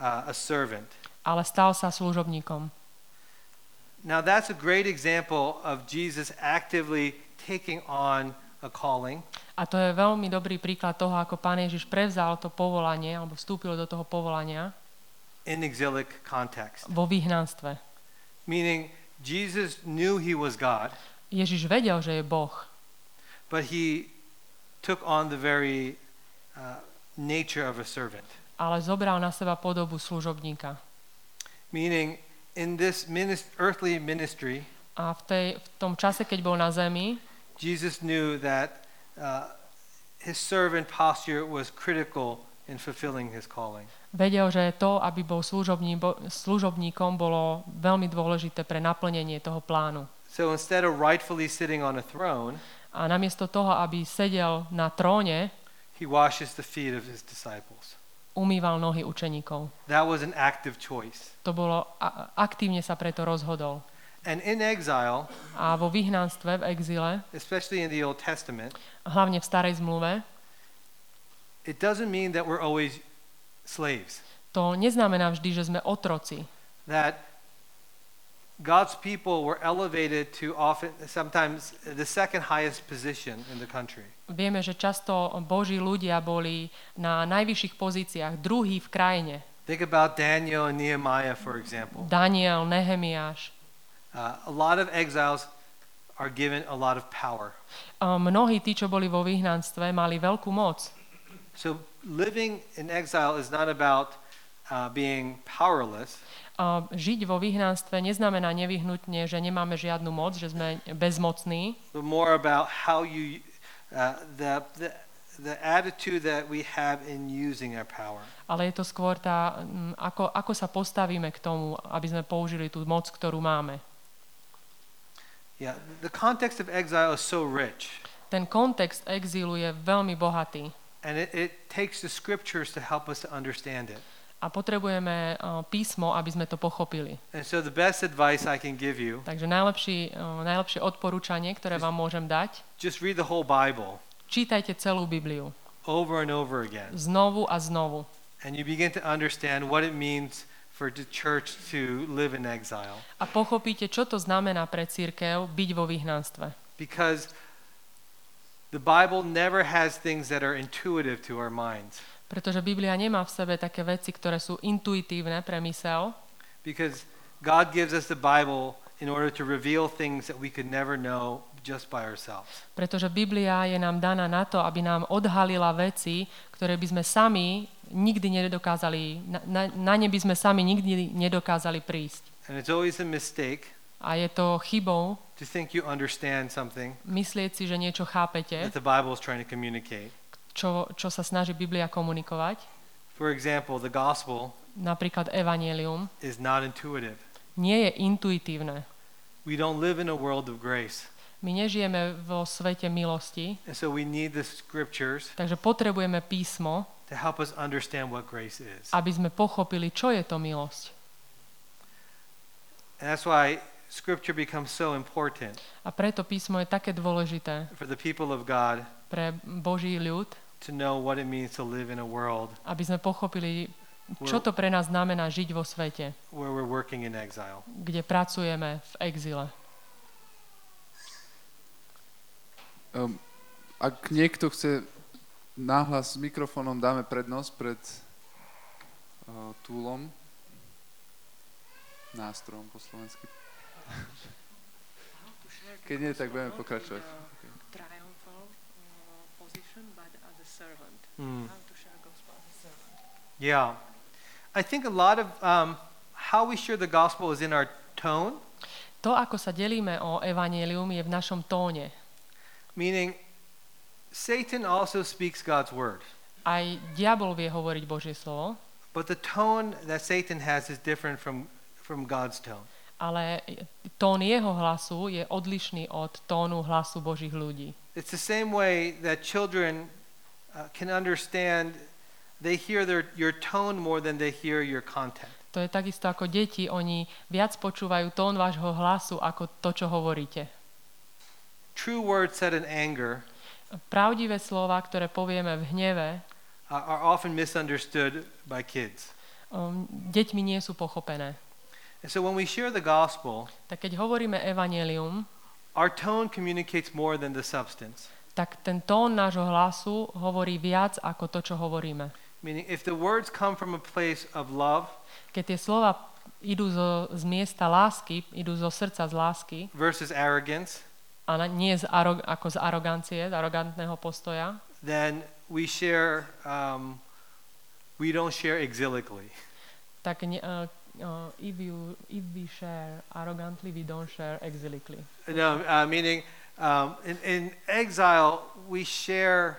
uh, a servant. ale stal sa služobníkom. Now, that's a great example of Jesus actively taking on a calling. A to je veľmi dobrý príklad toho, ako Pán Ježiš prevzal to povolanie, alebo vstúpil do toho povolania in exilic context. vo vyhnanstve. Meaning, Jesus knew he was God, Ježiš vedel, že je Boh, but he took on the very uh, nature of a servant. ale zobral na seba podobu služobníka. Meaning, in this minis- earthly ministry, A v, tej, v tom čase, keď bol na zemi, Jesus knew that uh, his servant posture was critical in fulfilling his calling. vedel, že to, aby bol služobní, bo, služobníkom, bolo veľmi dôležité pre naplnenie toho plánu. So instead of rightfully sitting on a throne, A namiesto toho, aby sedel na tróne, he washes the feet of his disciples. umýval nohy učeníkov. That was an active choice. To bolo, a, aktívne sa preto rozhodol. And in exile, A vo vyhnanstve, v exile, especially in the Old Testament, hlavne v starej zmluve, it doesn't mean that we're always slaves. to neznamená vždy, že sme otroci. That God's people were elevated to often, sometimes the second highest position in the country. Vieme, že často Boží ľudia boli na najvyšších pozíciách, druhý v krajine. Think about Daniel and Nehemiah, for example. Daniel, Nehemiáš. Uh, a lot of exiles are given a lot of power. Mnohí tí, čo boli vo vyhnanstve, mali veľkú moc. So living in exile is not about uh, being powerless. A Žiť vo vyhnanstve neznamená nevyhnutne, že nemáme žiadnu moc, že sme bezmocní, but more about how you uh, the, the the attitude that we have in using our power. ale je to skôr tá, mm, ako, ako sa postavíme k tomu, aby sme použili tú moc, ktorú máme. Yeah, the context of exile is so rich, Ten kontext exílu je veľmi bohatý and it, it takes the scriptures to help us to understand it. a potrebujeme uh, písmo, aby sme to pochopili. And so the best advice I can give you, Takže najlepší, uh, najlepšie odporúčanie, ktoré vám môžem dať, just read the whole Bible čítajte celú Bibliu over and over again, znovu a znovu. and you begin to understand what it means for the church to live in exile. A pochopíte, čo to znamená pre církev byť vo vyhnanstve. Because the Bible never has things that are intuitive to our minds. Pretože Biblia nemá v sebe také veci, ktoré sú intuitívne pre mysel, Because God gives us the Bible in order to reveal things that we could never know just by ourselves. pretože Biblia je nám daná na to, aby nám odhalila veci, ktoré by sme sami nikdy nedokázali, na, na, na ne by sme sami nikdy nedokázali prísť. And it's always a mistake A je to chybou to think you understand something myslieť si, že niečo chápete, that the Bible is trying to communicate. čo, čo sa snaží Biblia komunikovať. For example, the gospel Napríklad Evangelium is not intuitive. nie je intuitívne. We don't live in a world of grace. My nežijeme vo svete milosti, And so we need the scriptures takže potrebujeme písmo, to help us understand what grace is. aby sme pochopili, čo je to milosť. And that's why scripture becomes so important A preto písmo je také dôležité for the people of God pre Boží ľud, to know what it means to live in a world aby sme pochopili, čo to pre nás znamená žiť vo svete, where we're working in exile. kde pracujeme v exile. Um, ak niekto chce náhlas s mikrofónom, dáme prednosť pred uh, túlom. Nástrojom po slovensky. Keď nie, tak budeme pokračovať. Triumphal position, but as a servant. Mm. How to share gospel as a servant. Yeah. I think a lot of um, how we share the gospel is in our tone, To, ako sa delíme o evanelium, je v našom tóne. meaning Satan also speaks God's word. Aj diabol vie hovoriť Božie slovo, But the tone that Satan has is different from, from God's tone. Ale tón jeho hlasu je odlišný od tónu hlasu Božích ľudí. It's the same way that children uh, can understand, they hear their, your tone more than they hear your content. To je takisto ako deti, oni viac počúvajú tón vášho hlasu ako to, čo hovoríte. True words said in anger Pravdivé slova, ktoré povieme v hneve, uh, are often misunderstood by kids. um, deťmi nie sú pochopené. And so when we share the gospel, Tak keď hovoríme evanelium, our tone communicates more than the substance. tak ten tón nášho hlasu hovorí viac ako to, čo hovoríme. Meaning, if the words come from a place of love Keď tie slova idú zo, z miesta lásky, idú zo srdca z lásky versus arrogance, a nie z arog, ako z arogancie, z arogantného postoja, then we share, um, we don't share exilically. tak ne, uh, uh, if, you, if we share arrogantly, we don't share exilically. No, uh, meaning um, in, in exile, we share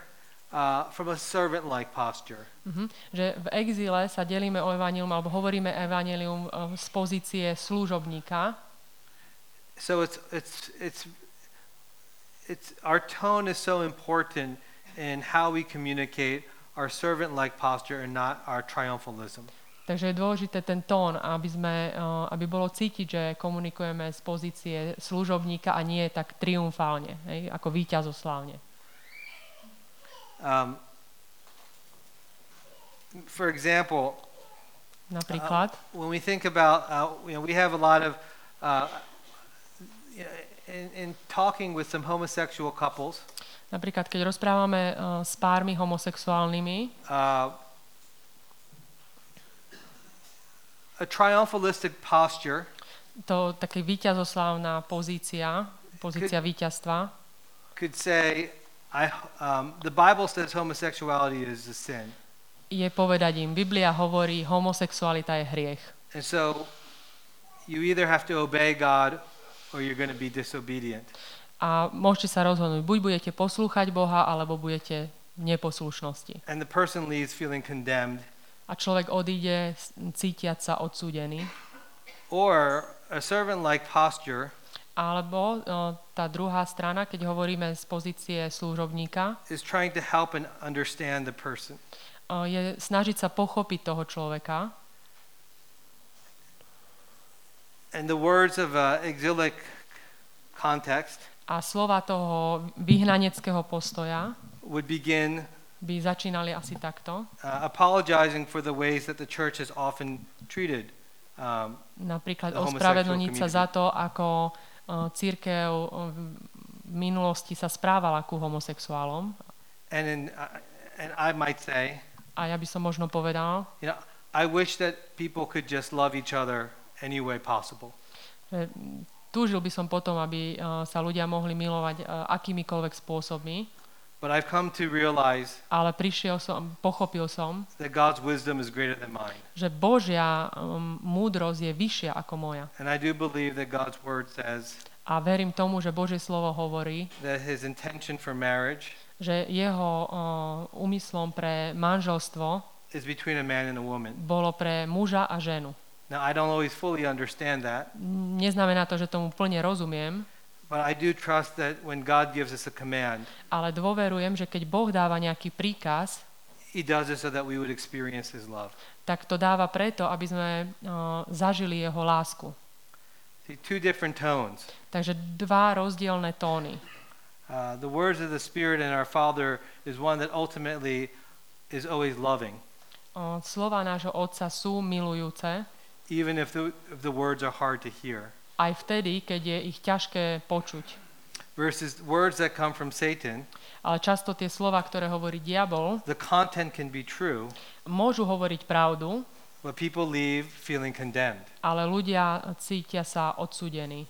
uh, from a servant like posture. Mhm. Že v exíle sa delíme o evanilium, alebo hovoríme evanilium uh, z pozície služobníka, So it's, it's, it's, it's, our tone is so important in how we communicate our servant like posture and not our triumphalism. Takže je dôležité ten tón, aby, sme, uh, aby bolo cítiť, že komunikujeme z pozície služobníka a nie tak triumfálne, hej, ako víťazoslávne. Um, for example, Napríklad, when we think about, uh, you know, we have a lot of, uh, in, in talking with some homosexual couples, napríklad keď rozprávame uh, s pármi homosexuálnymi, uh, a triumphalistic posture to také víťazoslávna pozícia, pozícia víťazstva, could say, I, um, the Bible says homosexuality is a sin. je povedať im, Biblia hovorí, homosexualita je hriech. And so you either have to obey God or you're going to be disobedient. A môžete sa rozhodnúť, buď budete poslúchať Boha, alebo budete v neposlušnosti. And the person leaves feeling condemned. A človek odíde cítiať sa odsúdený. Or a servant like posture Alebo o, tá druhá strana, keď hovoríme z pozície služobníka, is trying to help and understand the person. je snažiť sa pochopiť toho človeka. And the words of uh, exilic context A slova toho vyhnaneckého postoja would begin by začínali asi takto. uh, apologizing for the ways that the church has often treated um, Napríklad ospravedlniť sa za to, ako o, církev o, v minulosti sa správala ku homosexuálom. and in, uh, and I might say, A ja by som možno povedal, you know, I wish that people could just love each other any way possible. túžil by som potom, aby uh, sa ľudia mohli milovať uh, akýmikoľvek spôsobmi, But I've come to realize ale prišiel som, pochopil som, that God's wisdom is greater than mine. že Božia um, múdrosť je vyššia ako moja. And I do believe that God's word says A verím tomu, že Božie slovo hovorí, that his intention for marriage že jeho uh, úmyslom pre manželstvo is between a man and a woman. bolo pre muža a ženu. Now, I don't always fully understand that, Neznamená to, že tomu plne rozumiem, but I do trust that when God gives us a command, ale dôverujem, že keď Boh dáva nejaký príkaz, he does it so that we would experience his love. tak to dáva preto, aby sme uh, zažili jeho lásku. See, two different tones. Takže dva rozdielne tóny. Uh, the words of the Spirit and our Father is one that ultimately is always loving, Uh, slova nášho Otca sú milujúce, even if the, if the words are hard to hear. Aj vtedy, keď je ich ťažké počuť. Versus words that come from Satan, Ale často tie slova, ktoré hovorí diabol, the content can be true, môžu hovoriť pravdu, but people leave feeling condemned. ale ľudia cítia sa odsúdení.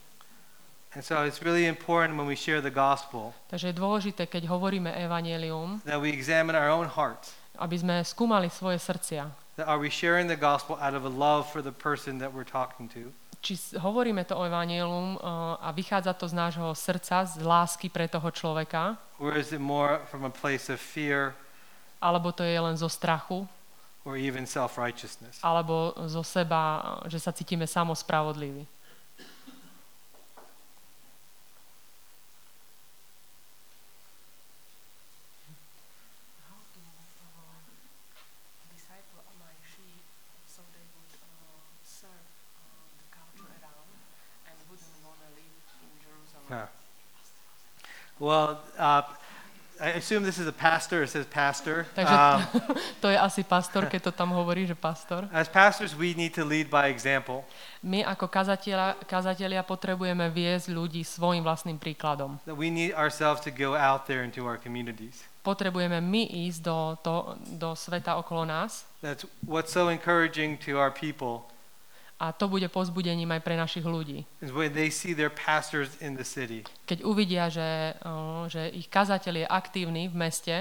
And so it's really important when we share the gospel Takže je dôležité, keď hovoríme evanelium, that we examine our own hearts. aby sme skúmali svoje srdcia. That are we sharing the gospel out of a love for the person that we're talking to? Či hovoríme to o evanelium uh, a vychádza to z nášho srdca, z lásky pre toho človeka, Or is it more from a place of fear? Alebo to je len zo strachu, or even alebo zo seba, že sa cítime samospravodliví. disciple my sheep so they would uh, serve uh, the culture around and wouldn't want to live in Jerusalem. Yeah. Well, uh, I assume this is a pastor. It says pastor. Takže Um, to je asi pastor, keď to tam hovorí, že pastor. as pastors, we need to lead by example. My ako kazatelia, kazatelia potrebujeme viesť ľudí svojim vlastným príkladom. That we need ourselves to go out there into our communities. Potrebujeme my ísť do, to, do sveta okolo nás That's what's so encouraging to our people a to bude pozbudením aj pre našich ľudí. Keď uvidia, že, že ich kazateľ je aktívny v meste,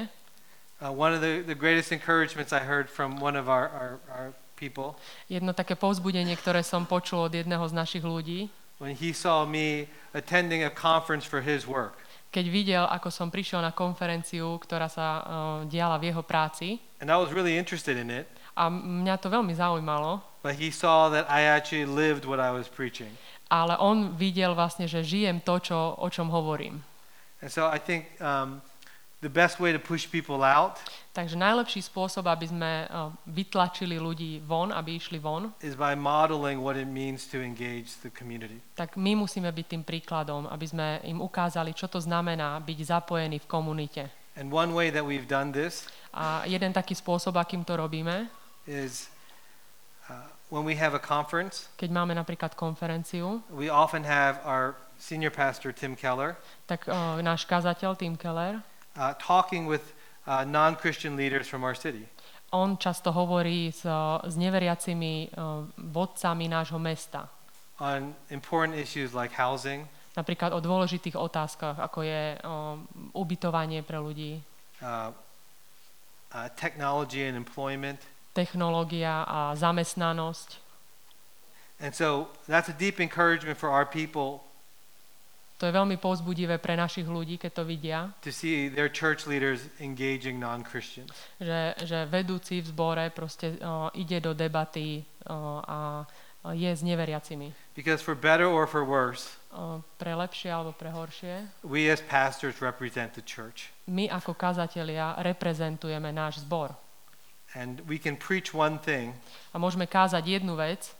Uh, one of the, the greatest encouragements I heard from one of our, our, our people jedno také povzbudenie, ktoré som počul od jedného z našich ľudí, when he saw me attending a conference for his work. keď videl, ako som prišiel na konferenciu, ktorá sa o, diala v jeho práci. And I was really interested in it, a mňa to veľmi zaujímalo, but he saw that I actually lived what I was preaching. ale on videl vlastne, že žijem to, čo, o čom hovorím. And so I think um, the best way to push people out Takže najlepší spôsob, aby sme o, vytlačili ľudí von, aby išli von, is by modeling what it means to engage the community. tak my musíme byť tým príkladom, aby sme im ukázali, čo to znamená byť zapojený v komunite. And one way that we've done this A jeden taký spôsob, akým to robíme, is uh, when we have a conference, keď máme napríklad konferenciu, we often have our senior pastor, Tim Keller, tak o, náš kazateľ Tim Keller, uh, talking with uh, non Christian leaders from our city. on často hovorí s, s neveriacimi o, vodcami nášho mesta. on important issues like housing, Napríklad o dôležitých otázkach, ako je o, ubytovanie pre ľudí, uh, uh, technology and employment. Technológia a zamestnanosť. And so that's a deep encouragement for our people To je veľmi povzbudivé pre našich ľudí, keď to vidia, to see their church leaders engaging non Christians. že, že vedúci v zbore proste o, ide do debaty o, a je s neveriacimi. Because for better or for worse, O, pre lepšie alebo pre horšie. we as pastors represent the church. My ako kazatelia reprezentujeme náš zbor. And we can preach one thing, A môžeme kázať jednu vec,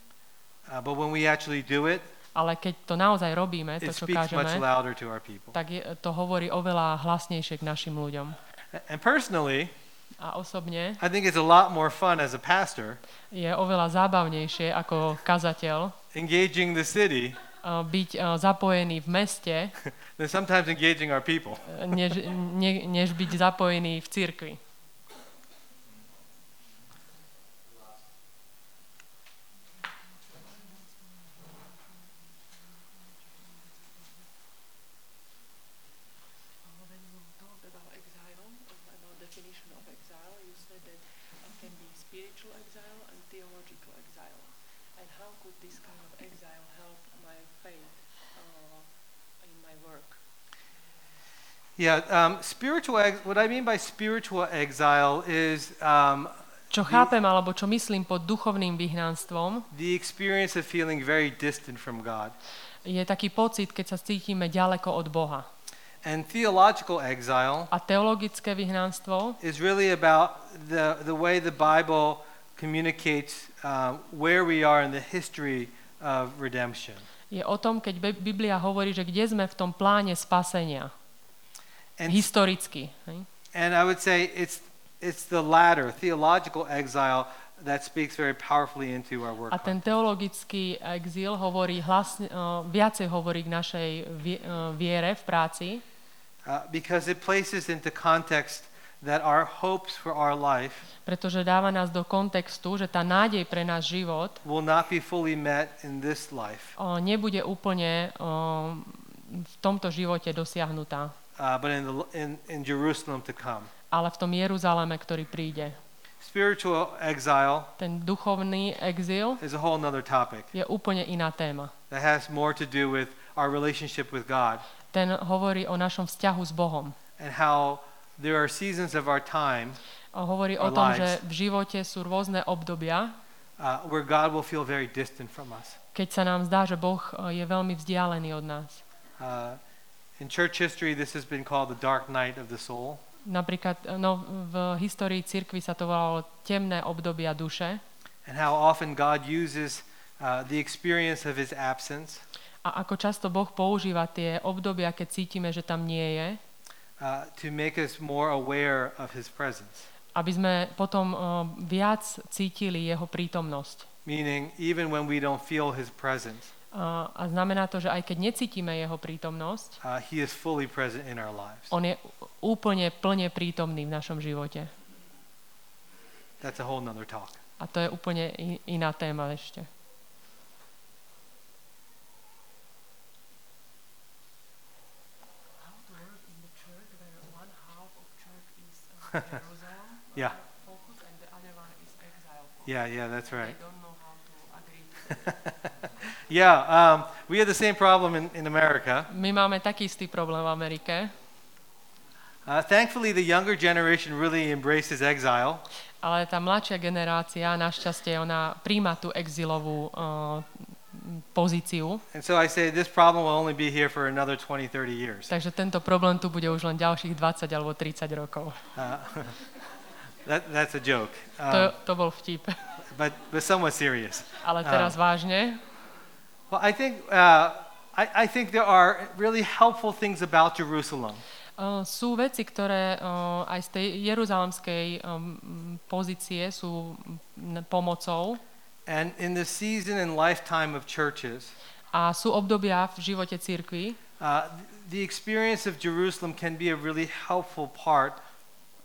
uh, but when we actually do it, ale keď to naozaj robíme, to, čo kážeme, tak je, to hovorí oveľa hlasnejšie k našim ľuďom. And personally, A osobne I think it's a lot more fun as a pastor je oveľa zábavnejšie ako kazateľ engaging the city uh, byť uh, zapojený v meste, than sometimes engaging our people. uh, než, ne, než byť zapojený v cirkvi. When you talked about exile, about definition of exile, you said that it can be spiritual exile and theological exile. And how could this kind of exile help my faith uh, in my work? Yeah, um, spiritual. Ex- what I mean by spiritual exile is um, Čo chápem, alebo čo myslím pod duchovným vyhnanstvom, the experience of feeling very distant from God, je taký pocit, keď sa cítime ďaleko od Boha. and theological exile A teologické vyhnanstvo is really about the the way the Bible communicates uh, where we are in the history of redemption. je o tom, keď Bi- Biblia hovorí, že kde sme v tom pláne spasenia. And Historicky. Hej? and I would say it's it's the latter, theological exile, that speaks very powerfully into our work. A ten teologický exil hovorí hlasne, uh, viacej hovorí k našej vie, uh, viere v práci, Uh, because it places into context that our hopes for our life pretože dáva nás do kontextu, že tá nádej pre náš život will not be fully met in this life, uh, nebude úplne uh, v tomto živote dosiahnutá, uh, but in, the, in, in Jerusalem to come. ale v tom Jeruzaleme, ktorý príde. Spiritual exile Ten duchovný exil is a whole nother topic je úplne iná téma. that has more to do with our relationship with God Ten hovorí o našom vzťahu s Bohom. and how there are seasons of our time A hovorí Our o tom, lives. že v živote sú rôzne obdobia, uh, where God will feel very distant from us. keď sa nám zdá, že Boh uh, je veľmi vzdialený od nás. Uh, in church history, this has been called the dark night of the soul. Napríklad uh, no, v histórii cirkvi sa to volalo temné obdobia duše and how often God uses uh, the experience of his absence a ako často Boh používa tie obdobia, keď cítime, že tam nie je, uh, to make us more aware of his presence. aby sme potom uh, viac cítili jeho prítomnosť. Meaning, even when we don't feel his presence, Uh, a znamená to, že aj keď necítime jeho prítomnosť, uh, he is fully present in our lives. on je úplne plne prítomný v našom živote. That's a whole nother talk. A to je úplne iná téma ešte. Yeah. Yeah, yeah, that's right. Yeah, um, we have the same problem in, in America. My máme taký istý problém v Amerike. Uh, thankfully, the younger generation really embraces exile. Ale tá mladšia generácia, našťastie, ona príjma tú exilovú uh, pozíciu. And so I say this problem will only be here for another 20, 30 years. Takže tento problém tu bude už len ďalších 20 alebo 30 rokov. Uh, that, that's a joke, To, um, to bol vtip. But, but somewhat serious. Ale teraz vážne. Well, I think, uh, I, I think there are really helpful things about Jerusalem. Uh, sú veci, ktoré uh, aj z tej jeruzalemskej um, pozície sú pomocou And in the season and lifetime of churches, a sú obdobia v živote cirkvi, uh, the experience of Jerusalem can be a really helpful part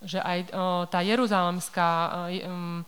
že aj uh, tá jeruzalemská uh, um, um,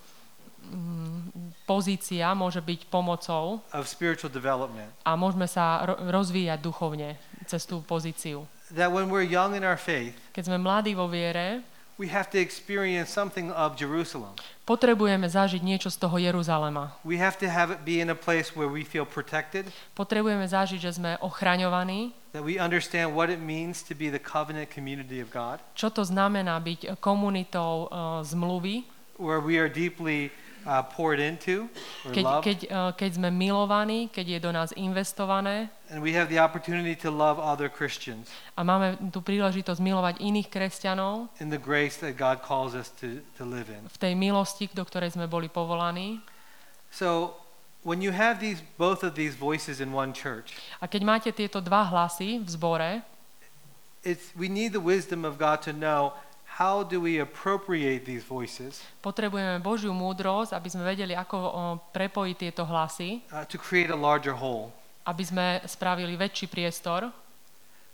pozícia môže byť pomocou of spiritual development. a môžeme sa ro- rozvíjať duchovne cez tú pozíciu. That when we're young in our faith, Keď sme mladí vo viere, we have to experience something of Jerusalem. potrebujeme zažiť niečo z toho Jeruzalema. We have to have it be in a place where we feel protected, Potrebujeme zažiť, že sme ochraňovaní, that we understand what it means to be the covenant community of God, čo to znamená byť komunitou uh, zmluvy, where we are deeply uh, poured into or keď, loved, keď, uh, keď sme milovaní, keď je do nás investované and we have the opportunity to love other Christians a máme tú príležitosť milovať iných kresťanov in the grace that God calls us to, to live in. v tej milosti, do ktorej sme boli povolaní. So when you have these both of these voices in one church, A keď máte tieto dva hlasy v zbore, it's we need the wisdom of God to know how do we appropriate these voices potrebujeme Božiu múdrosť, aby sme vedeli, ako prepojiť tieto hlasy, uh, to create a larger whole. aby sme spravili väčší priestor,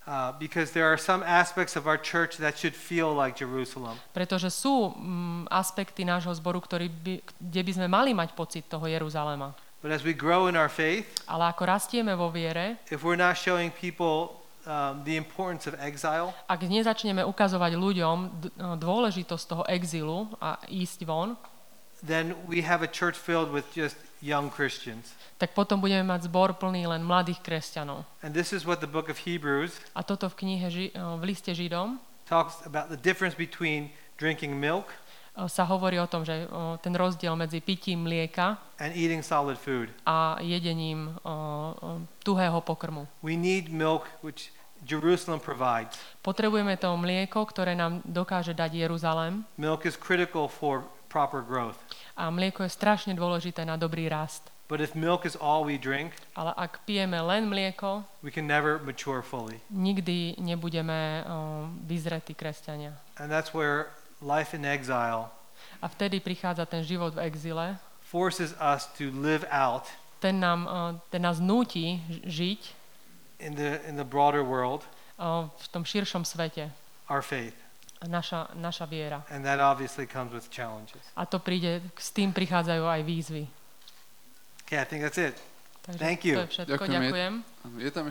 Uh, because there are some aspects of our church that should feel like Jerusalem. pretože sú mm, aspekty nášho zboru, ktorý by, kde by sme mali mať pocit toho Jeruzalema. But as we grow in our faith, Ale ako rastieme vo viere, if we're not showing people um, the importance of exile, ak nezačneme ukazovať ľuďom no, dôležitosť toho exilu a ísť von, then we have a church filled with just young Christians. tak potom budeme mať zbor plný len mladých kresťanov. And this is what the book of Hebrews A toto v knihe Ži- v liste Židom talks about the difference between drinking milk sa hovorí o tom, že o, ten rozdiel medzi pitím mlieka and eating solid food. a jedením o, o, tuhého pokrmu. We need milk, which Jerusalem provides. Potrebujeme to mlieko, ktoré nám dokáže dať Jeruzalem Milk is critical for proper growth. a mlieko je strašne dôležité na dobrý rast. But if milk is all we drink, Ale ak pijeme len mlieko, we can never mature fully. nikdy nebudeme o, vyzretí kresťania. And that's where life in exile A vtedy prichádza ten život v exile, forces us to live out ten, nám, o, ten nás núti žiť in the, in the broader world o, v tom širšom svete. our faith. Naša, naša viera. And that obviously comes with challenges. A to príde, s tým prichádzajú aj výzvy. Okay, I think that's it. Takže Thank you. to je všetko. Ďakujem. Ďakujem. Je tam